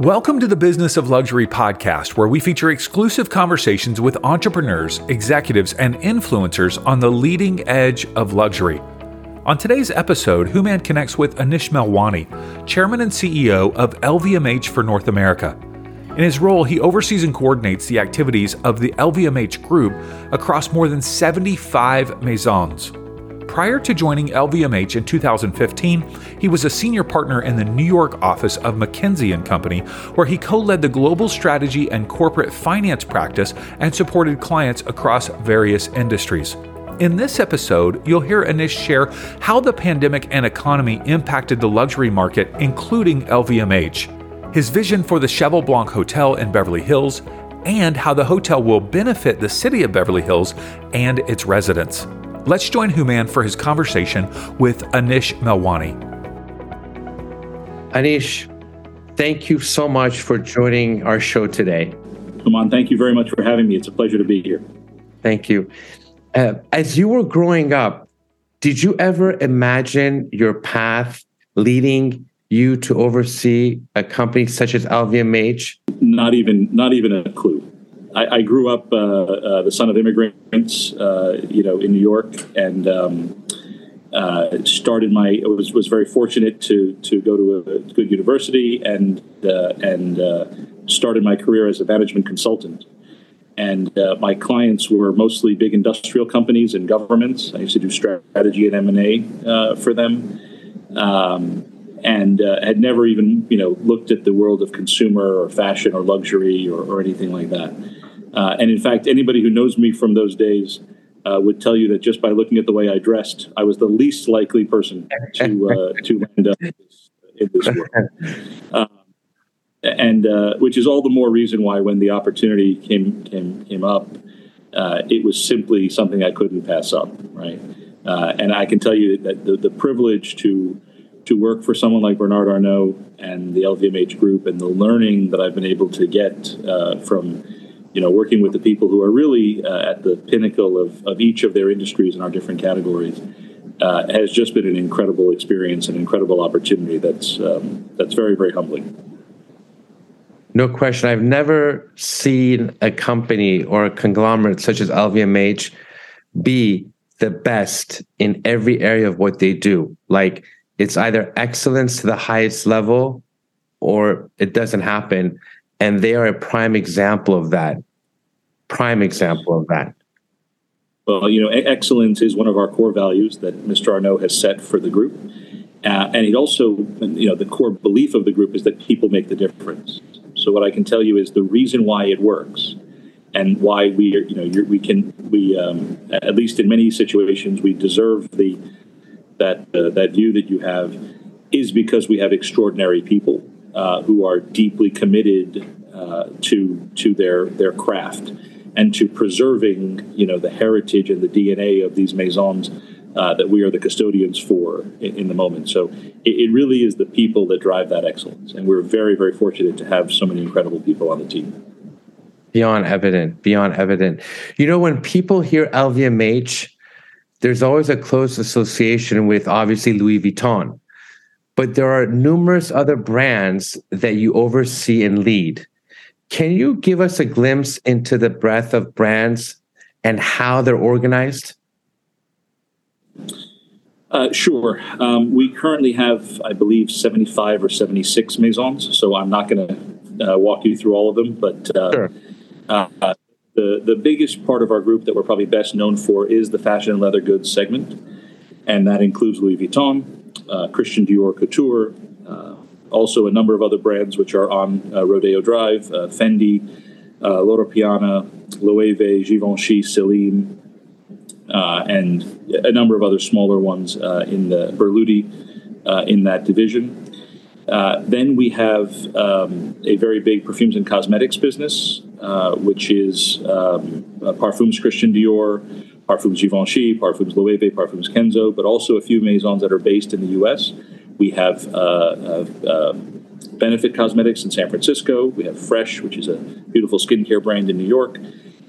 Welcome to the Business of Luxury podcast, where we feature exclusive conversations with entrepreneurs, executives, and influencers on the leading edge of luxury. On today's episode, Houman connects with Anish Melwani, Chairman and CEO of LVMH for North America. In his role, he oversees and coordinates the activities of the LVMH Group across more than 75 maisons. Prior to joining LVMH in 2015, he was a senior partner in the New York office of McKinsey & Company, where he co-led the global strategy and corporate finance practice and supported clients across various industries. In this episode, you'll hear Anish share how the pandemic and economy impacted the luxury market, including LVMH, his vision for the Cheval Blanc Hotel in Beverly Hills, and how the hotel will benefit the city of Beverly Hills and its residents. Let's join Houman for his conversation with Anish Melwani. Anish, thank you so much for joining our show today. Houman, thank you very much for having me. It's a pleasure to be here. Thank you. Uh, as you were growing up, did you ever imagine your path leading you to oversee a company such as LVMH? Not even, not even a clue. I, I grew up uh, uh, the son of immigrants, uh, you know, in New York, and um, uh, started my was was very fortunate to to go to a good university and uh, and uh, started my career as a management consultant. And my clients were mostly big industrial companies and governments. I used to do strategy and M and A for them. Um, and had never even you know looked at the world of consumer or fashion or luxury or, or anything like that. Uh, and in fact, anybody who knows me from those days uh, would tell you that just by looking at the way I dressed, I was the least likely person to uh, to land up in this, world. Um, and uh, which is all the more reason why, when the opportunity came came came up, uh, it was simply something I couldn't pass up, right? And I can tell you that the, the privilege to to work for someone like Bernard Arnault and the LVMH group and the learning that I've been able to get uh, from you know working with the people who are really uh, at the pinnacle of, of each of their industries in our different categories uh, has just been an incredible experience, an incredible opportunity that's um, that's very very humbling. No question. I've never seen a company or a conglomerate such as LVMH be the best in every area of what they do. Like it's either excellence to the highest level or it doesn't happen. And they are a prime example of that. Prime example of that. Well, you know, excellence is one of our core values that Mr. Arnault has set for the group. Uh, and it also, you know, the core belief of the group is that people make the difference. So what I can tell you is the reason why it works and why we, are, you know, we can, we, um, at least in many situations, we deserve the that uh, that view that you have is because we have extraordinary people uh, who are deeply committed uh, to to their their craft and to preserving you know the heritage and the DNA of these maisons uh, that we are the custodians for in, in the moment. So it, it, really is the people that drive that excellence, and we're very very fortunate to have so many incredible people on the team. Beyond evident, beyond evident. You know, when people hear LVMH there's always a close association with obviously Louis Vuitton, but there are numerous other brands that you oversee and lead. Can you give us a glimpse into the breadth of brands and how they're organized? Uh, sure. Um, we currently have, I believe, 75 or 76 maisons, so I'm not going to uh, walk you through all of them, but uh, sure. Uh, the, the biggest part of our group that we're probably best known for is the fashion and leather goods segment, and that includes Louis Vuitton, uh, Christian Dior Couture, uh, also a number of other brands which are on uh, Rodeo Drive, uh, Fendi, Loro Piana, Loewe, Givenchy, Celine, and a number of other smaller ones in the Berluti in that division. Uh, then we have um, a very big perfumes and cosmetics business, uh, which is um, uh, Parfums Christian Dior, Parfums Givenchy, Parfums Loewe, Parfums Kenzo, but also a few maisons that are based in the U.S. We have uh, uh, um, Benefit Cosmetics in San Francisco. We have Fresh, which is a beautiful skincare brand in New York.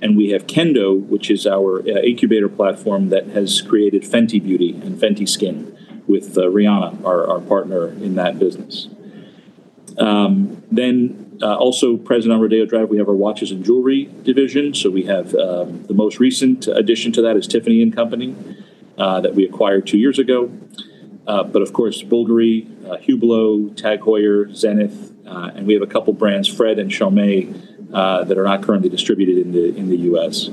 And we have Kendo, which is our incubator platform that has created Fenty Beauty and Fenty Skin with uh, Rihanna, our, our partner in that business. Um, then uh, also present on Rodeo Drive, we have our watches and jewelry division. So we have um, the most recent addition to that is Tiffany and Company uh, that we acquired two years ago. Uh, but of course, Bulgari, uh, Hublot, Tag Heuer, Zenith, uh, and we have a couple brands, Fred and Chaumet, uh, that are not currently distributed in the in the U.S.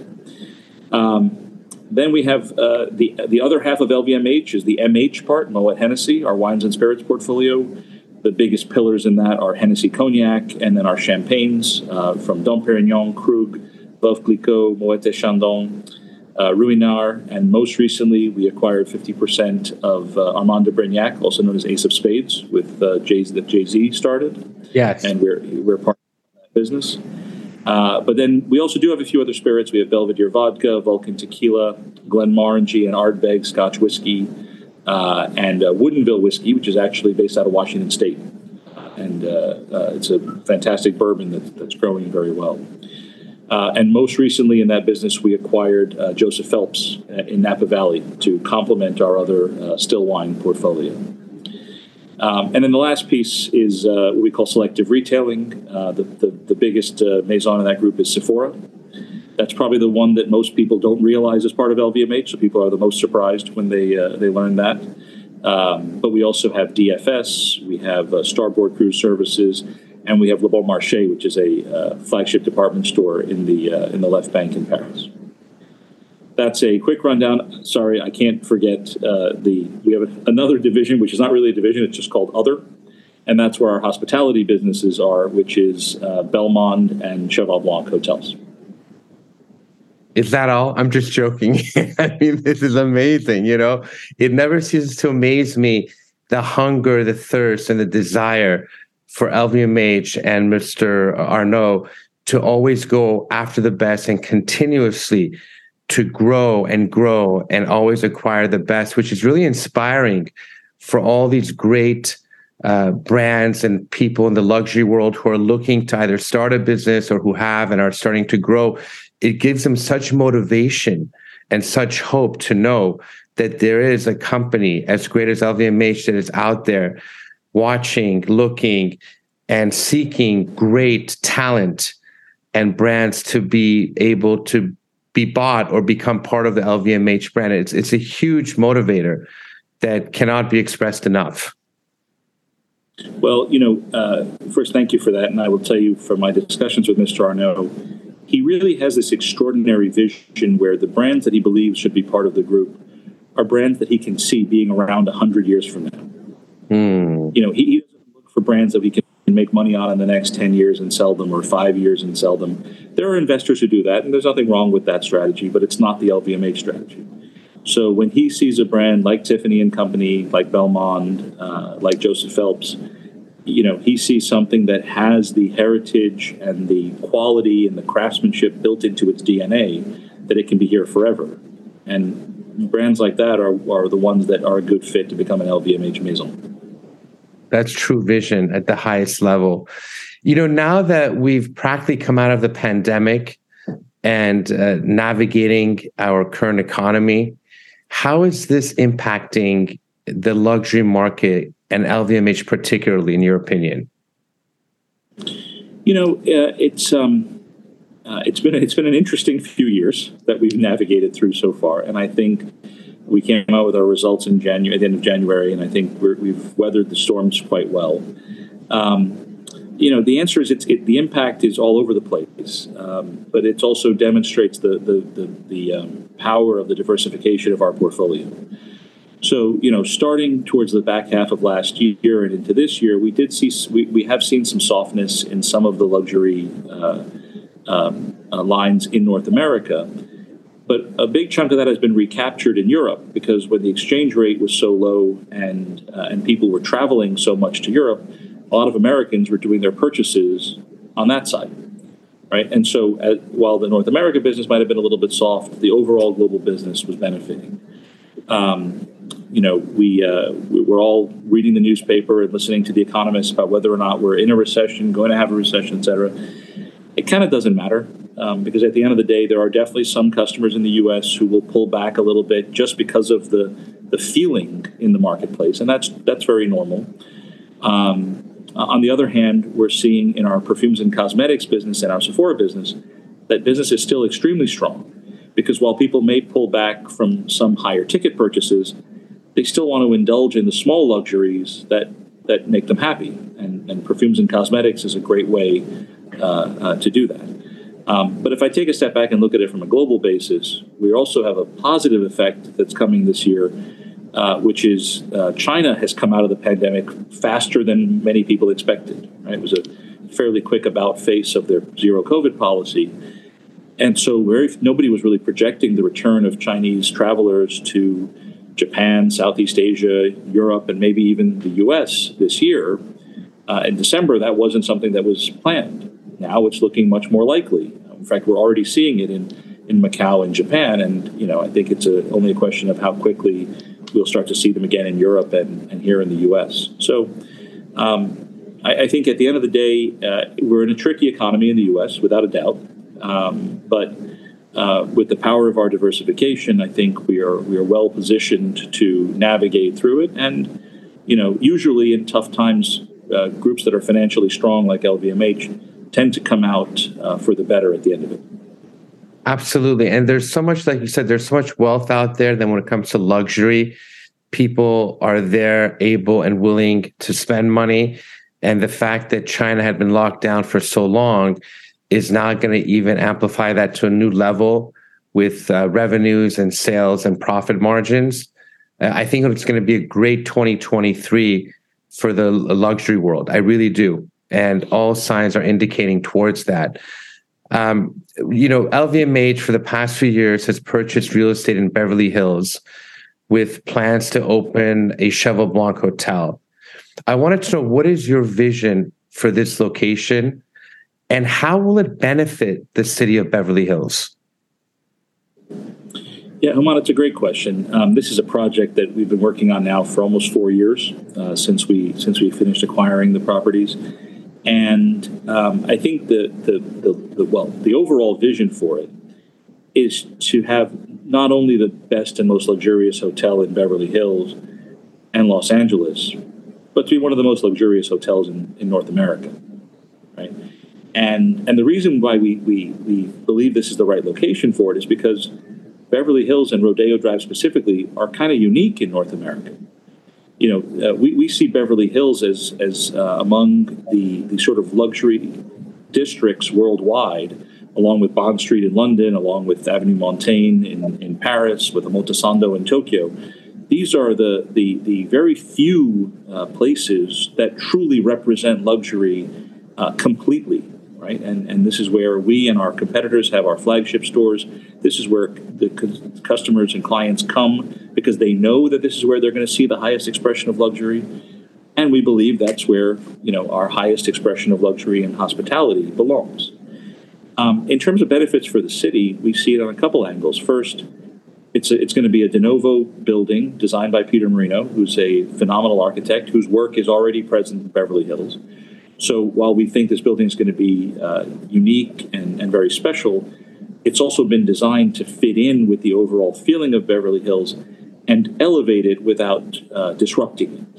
Um, then we have the the other half of LVMH is the MH part, Moet Hennessy, our wines and spirits portfolio. The biggest pillars in that are Hennessy Cognac, and then our champagnes uh, from Dom Perignon, Krug, Veuve Clicquot, Moet Chandon, uh, Ruinart, and most recently we acquired 50% of uh, Armand de Brignac, also known as Ace of Spades, with uh, Jay that Jay Z started. Yes, and we're we're part of that business. Uh, but then we also do have a few other spirits. We have Belvedere vodka, Volcan tequila, Glenmorangie and Ardbeg Scotch whiskey, uh, and uh, Woodinville whiskey, which is actually based out of Washington State. And uh, uh, it's a fantastic bourbon that, that's growing very well. Uh, and most recently in that business, we acquired Joseph Phelps in Napa Valley to complement our other still wine portfolio. Um, and then the last piece is what we call selective retailing. The, the, the, biggest maison in that group is Sephora. That's probably the one that most people don't realize is part of LVMH, so people are the most surprised when they, uh, they learn that. Um, but we also have DFS, we have uh, Starboard Cruise Services, and we have Le Bon Marché, which is a uh, flagship department store in the, in the left bank in Paris that's a quick rundown. Sorry, I can't forget uh, the we have another division, which is not really a division; it's just called Other, and that's where our hospitality businesses are, which is uh, Belmond and Cheval Blanc hotels. Is that all? I'm just joking. I mean, this is amazing. You know, it never ceases to amaze me the hunger, the thirst, and the desire for LVMH and Mr. Arnault to always go after the best and continuously to grow and grow and always acquire the best, which is really inspiring for all these great uh, brands and people in the luxury world who are looking to either start a business or who have and are starting to grow. It gives them such motivation and such hope to know that there is a company as great as LVMH that is out there watching, looking, and seeking great talent and brands to be able to be bought or become part of the LVMH brand. It's it's a huge motivator that cannot be expressed enough. Well, you know, uh, first, thank you for that. And I will tell you from my discussions with Mr. Arnault, he really has this extraordinary vision where the brands that he believes should be part of the group are brands that he can see being around 100 years from now. Mm. You know, he, he doesn't look for brands that he can make money on in the next 10 years and sell them or five years and sell them. There are investors who do that, and there's nothing wrong with that strategy, but it's not the LVMH strategy. So when he sees a brand like Tiffany and Company, like Belmond, uh, like Joseph Phelps, you know, he sees something that has the heritage and the quality and the craftsmanship built into its DNA that it can be here forever. And brands like that are, are the ones that are a good fit to become an LVMH maison. That's true vision at the highest level. You know, now that we've practically come out of the pandemic and uh, navigating our current economy, how is this impacting the luxury market and LVMH particularly, in your opinion? You know, uh, it's um, uh, it's been it's been an interesting few years that we've navigated through so far, and I think we came out with our results in January, at the end of January, and I think we have weathered the storms quite well. Um, you know, the answer is it's it, the impact is all over the place, um, but it also demonstrates the the the, the um, power of the diversification of our portfolio. So, you know, starting towards the back half of last year and into this year, we did see we, we have seen some softness in some of the luxury uh, um, uh, lines in North America. But a big chunk of that has been recaptured in Europe because when the exchange rate was so low and uh, and people were traveling so much to Europe, a lot of Americans were doing their purchases on that side, right? And so, uh, while the North America business might have been a little bit soft, the overall global business was benefiting. Um, you know, we uh, we're all reading the newspaper and listening to the economists about whether or not we're in a recession, going to have a recession, et cetera. It kind of doesn't matter um, because at the end of the day, there are definitely some customers in the U.S. who will pull back a little bit just because of the the feeling in the marketplace, and that's that's very normal. Um, on the other hand, we're seeing in our perfumes and cosmetics business and our Sephora business that business is still extremely strong because while people may pull back from some higher ticket purchases, they still want to indulge in the small luxuries that that make them happy. And, and perfumes and cosmetics is a great way uh, uh, to do that. Um, but if I take a step back and look at it from a global basis, we also have a positive effect that's coming this year, uh, which is uh, China has come out of the pandemic faster than many people expected. Right? It was a fairly quick about face of their zero COVID policy. And so nobody was really projecting the return of Chinese travelers to Japan, Southeast Asia, Europe, and maybe even the US this year. Uh, in December, that wasn't something that was planned. Now it's looking much more likely. In fact, we're already seeing it in, in Macau and Japan, and you know I think it's a, only a question of how quickly we'll start to see them again in Europe and, and here in the U.S. So um, I, I, think at the end of the day, uh, we're in a tricky economy in the U.S. without a doubt, um, but uh, with the power of our diversification, I think we are we are well positioned to navigate through it. And you know, usually in tough times, uh, groups that are financially strong like LVMH tend to come out uh, for the better at the end of it. Absolutely, and there's so much, like you said, there's so much wealth out there. Then when it comes to luxury, people are there, able and willing to spend money. And the fact that China had been locked down for so long is not going to even amplify that to a new level with uh, revenues and sales and profit margins. Uh, I think it's going to be a great 2023 for the luxury world. I really do. And all signs are indicating towards that. Um, you know, LVMH for the past few years has purchased real estate in Beverly Hills with plans to open a Cheval Blanc hotel. I wanted to know what is your vision for this location and how will it benefit the city of Beverly Hills? Yeah, Houman, it's a great question. Um, this is a project that we've been working on now for almost four years uh, since we since we finished acquiring the properties, and um, I think the, the the, the well the overall vision for it is to have not only the best and most luxurious hotel in Beverly Hills and Los Angeles, but to be one of the most luxurious hotels in, in North America, right? And and the reason why we, we we believe this is the right location for it is because Beverly Hills and Rodeo Drive specifically are kind of unique in North America. You know, uh, we, we see Beverly Hills as as uh, among the the sort of luxury districts worldwide, along with Bond Street in London, along with Avenue Montaigne in, in Paris, with Omotesando in Tokyo. These are the the, the very few uh, places that truly represent luxury uh, completely right? And, and this is where we and our competitors have our flagship stores. This is where the customers and clients come because they know that this is where they're going to see the highest expression of luxury. And we believe that's where you know our highest expression of luxury and hospitality belongs. Um, in terms of benefits for the city, we see it on a couple angles. First, it's, a, it's going to be a de novo building designed by Peter Marino, who's a phenomenal architect whose work is already present in Beverly Hills. So while we think this building is going to be uh, unique and, and very special, it's also been designed to fit in with the overall feeling of Beverly Hills and elevate it without uh, disrupting it.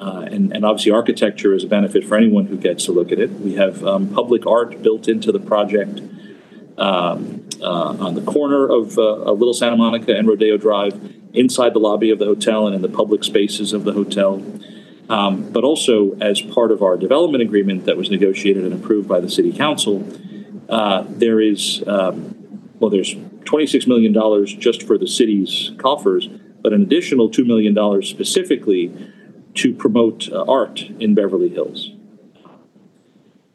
Uh, and, and, obviously, architecture is a benefit for anyone who gets to look at it. We have um, public art built into the project um, uh, on the corner of, uh, of Little Santa Monica and Rodeo Drive, inside the lobby of the hotel and in the public spaces of the hotel. Um, but also, as part of our development agreement that was negotiated and approved by the City Council, uh, there is, um, well, there's $26 million just for the city's coffers, but an additional $2 million specifically to promote uh, art in Beverly Hills.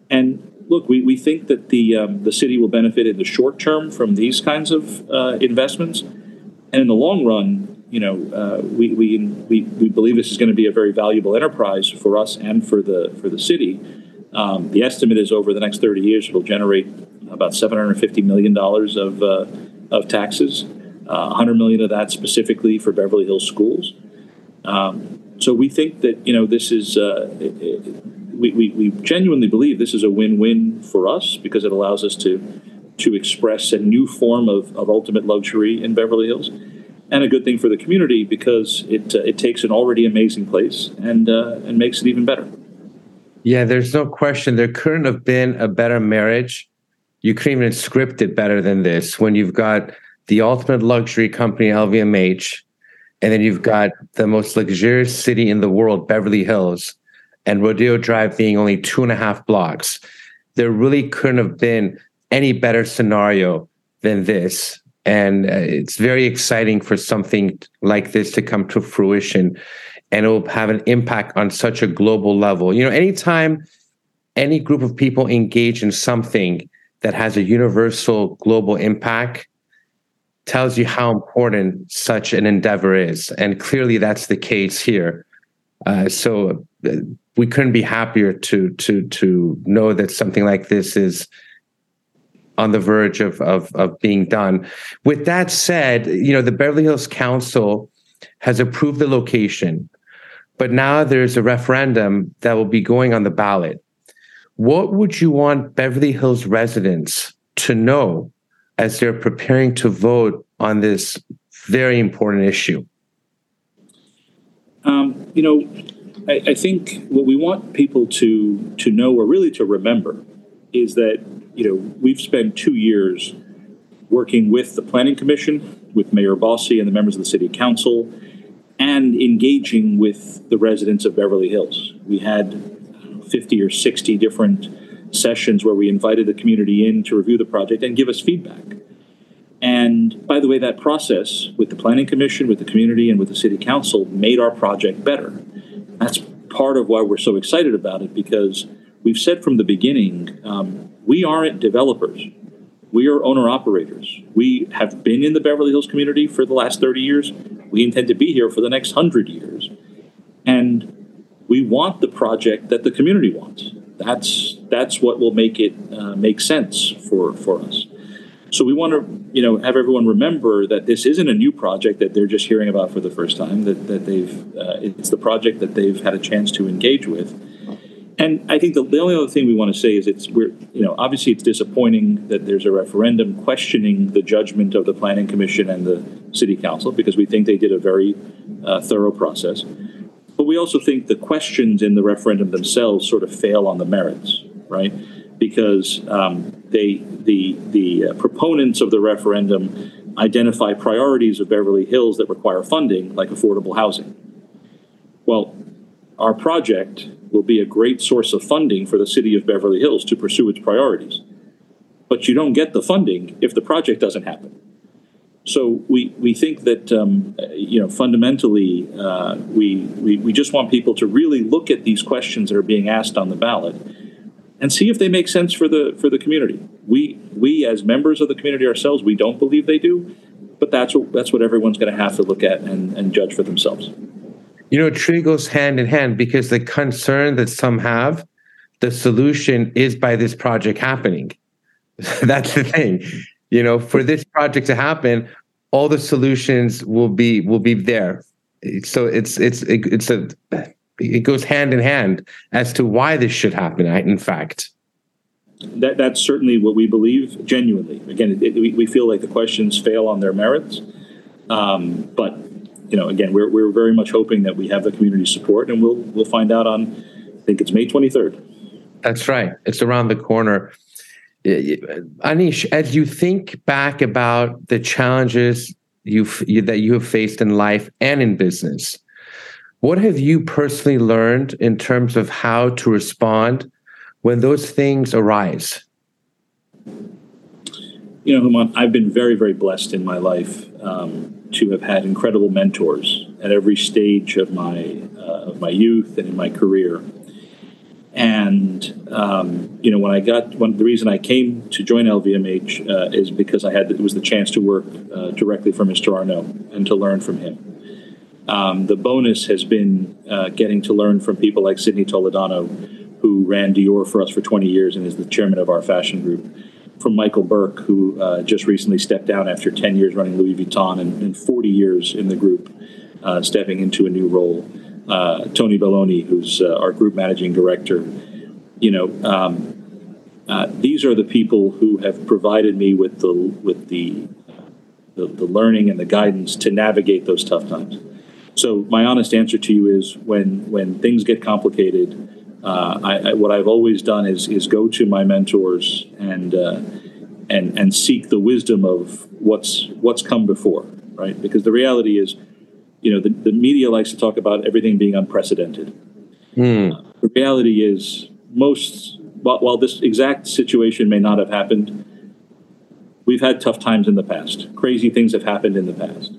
And look, we, we think that the, um, the city will benefit in the short term from these kinds of uh, investments. And in the long run, you know, uh, we, we, we, we believe this is going to be a very valuable enterprise for us and for the, for the city. Um, the estimate is over the next 30 years, it'll generate about $750 million of, uh, of taxes, uh, 100 million of that specifically for Beverly Hills schools. Um, so we think that, you know, this is, uh, we, we, we genuinely believe this is a win-win for us because it allows us to, to express a new form of, of ultimate luxury in Beverly Hills and a good thing for the community because it uh, it takes an already amazing place and uh, and makes it even better. Yeah, there's no question. There couldn't have been a better marriage. You couldn't even script it better than this when you've got the ultimate luxury company, LVMH, and then you've got the most luxurious city in the world, Beverly Hills, and Rodeo Drive being only two and a half blocks. There really couldn't have been any better scenario than this. And uh, it's very exciting for something like this to come to fruition and it will have an impact on such a global level. You know, anytime any group of people engage in something that has a universal global impact tells you how important such an endeavor is. And clearly that's the case here. Uh, so uh, we couldn't be happier to to to know that something like this is on the verge of, of, of being done. With that said, you know, the Beverly Hills Council has approved the location, but now there's a referendum that will be going on the ballot. What would you want Beverly Hills residents to know as they're preparing to vote on this very important issue? Um, you know, I, I think what we want people to to know or really to remember is that you know, we've spent two years working with the Planning Commission, with Mayor Bosse and the members of the City Council, and engaging with the residents of Beverly Hills. We had 50 or 60 different sessions where we invited the community in to review the project and give us feedback. And by the way, that process with the Planning Commission, with the community, and with the City Council made our project better. That's part of why we're so excited about it because we've said from the beginning um, we aren't developers. We are owner operators. We have been in the Beverly Hills community for the last 30 years. We intend to be here for the next 100 years. And we want the project that the community wants. That's that's what will make it uh, make sense for for us. So we want to you know have everyone remember that this isn't a new project that they're just hearing about for the first time. That that they've uh, it's the project that they've had a chance to engage with and I think the, the, only other thing we want to say is it's we're you know obviously it's disappointing that there's a referendum questioning the judgment of the planning commission and the city council because we think they did a very uh, thorough process. But we also think the questions in the referendum themselves sort of fail on the merits, right? Because um, they the the uh, proponents of the referendum identify priorities of Beverly Hills that require funding, like affordable housing. Well, our project will be a great source of funding for the city of Beverly Hills to pursue its priorities. But you don't get the funding if the project doesn't happen. So we, we think that um, you know fundamentally uh, we, we we just want people to really look at these questions that are being asked on the ballot and see if they make sense for the for the community. We we as members of the community ourselves we don't believe they do, but that's what that's what everyone's going to have to look at and, and judge for themselves. You know, it truly goes hand in hand because the concern that some have, the solution is by this project happening. That's the thing. You know, for this project to happen, all the solutions will be will be there. So it's it's it, it's a it goes hand in hand as to why this should happen. In fact, that that's certainly what we believe genuinely. Again, it, it, we feel like the questions fail on their merits, um, but you know, again, we're, we're very much hoping that we have the community support, and we'll we'll find out on, I think it's May 23rd. That's right. It's around the corner. Anish, as you think back about the challenges you've, you, that you have faced in life and in business, what have you personally learned in terms of how to respond when those things arise? You know, Houman, I've been very, very blessed in my life. Um, to have had incredible mentors at every stage of my uh, of my youth and in my career. And um, you know, when I got when, the reason I came to join LVMH uh, is because I had it was the chance to work uh, directly for Mr. Arnault and to learn from him. Um, the bonus has been uh, getting to learn from people like Sidney Toledano, who ran Dior for us for 20 years and is the chairman of our fashion group from Michael Burke, who uh, just recently stepped down after 10 years running Louis Vuitton and, and 40 years in the group, uh, stepping into a new role. Uh, Toni Belloni, who's uh, our group managing director. You know, um, uh, these are the people who have provided me with the with the, the the learning and the guidance to navigate those tough times. So my honest answer to you is when when things get complicated, uh, I, I, what I've always done is is go to my mentors and uh, and and seek the wisdom of what's what's come before, right? Because the reality is, you know, the, the media likes to talk about everything being unprecedented. Mm. the reality is, most while, while this exact situation may not have happened, we've had tough times in the past. Crazy things have happened in the past.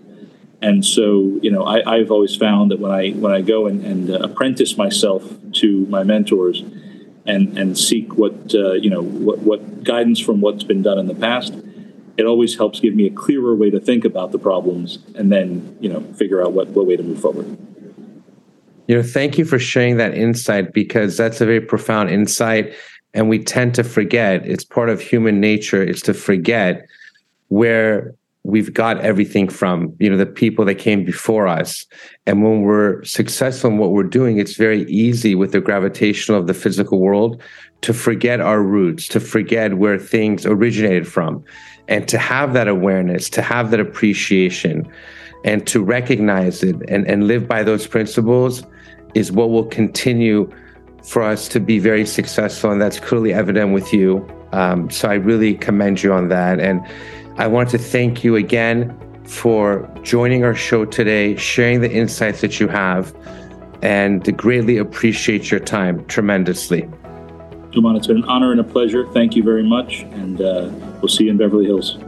And so, you know, I, have always found that when I when I go and, and uh, apprentice myself to my mentors and and seek what uh, you know what, what guidance from what's been done in the past, it always helps give me a clearer way to think about the problems and then you know figure out what, what way to move forward. You know, thank you for sharing that insight because that's a very profound insight, and we tend to forget. It's part of human nature. It's to forget where we've got everything from you know the people that came before us. And when we're successful in what we're doing it's very easy with the gravitational of the physical world to forget our roots to forget where things originated from and to have that awareness to have that appreciation and to recognize it. And, and live by those principles is what will continue for us to be very successful. And that's clearly evident with you. Um, so i really commend you on that. And I want to thank you again for joining our show today, sharing the insights that you have, and greatly appreciate your time tremendously. Houman, it's been an honor and a pleasure. Thank you very much, and uh, we'll see you in Beverly Hills.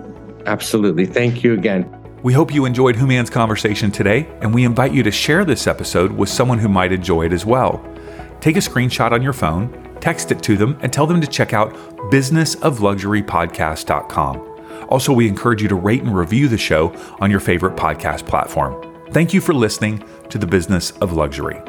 Absolutely. Thank you again. We hope you enjoyed Houman's conversation today, and we invite you to share this episode with someone who might enjoy it as well. Take a screenshot on your phone, text it to them, and tell them to check out businessofluxurypodcast.com. Also, we encourage you to rate and review the show on your favorite podcast platform. Thank you for listening to the Business of Luxury.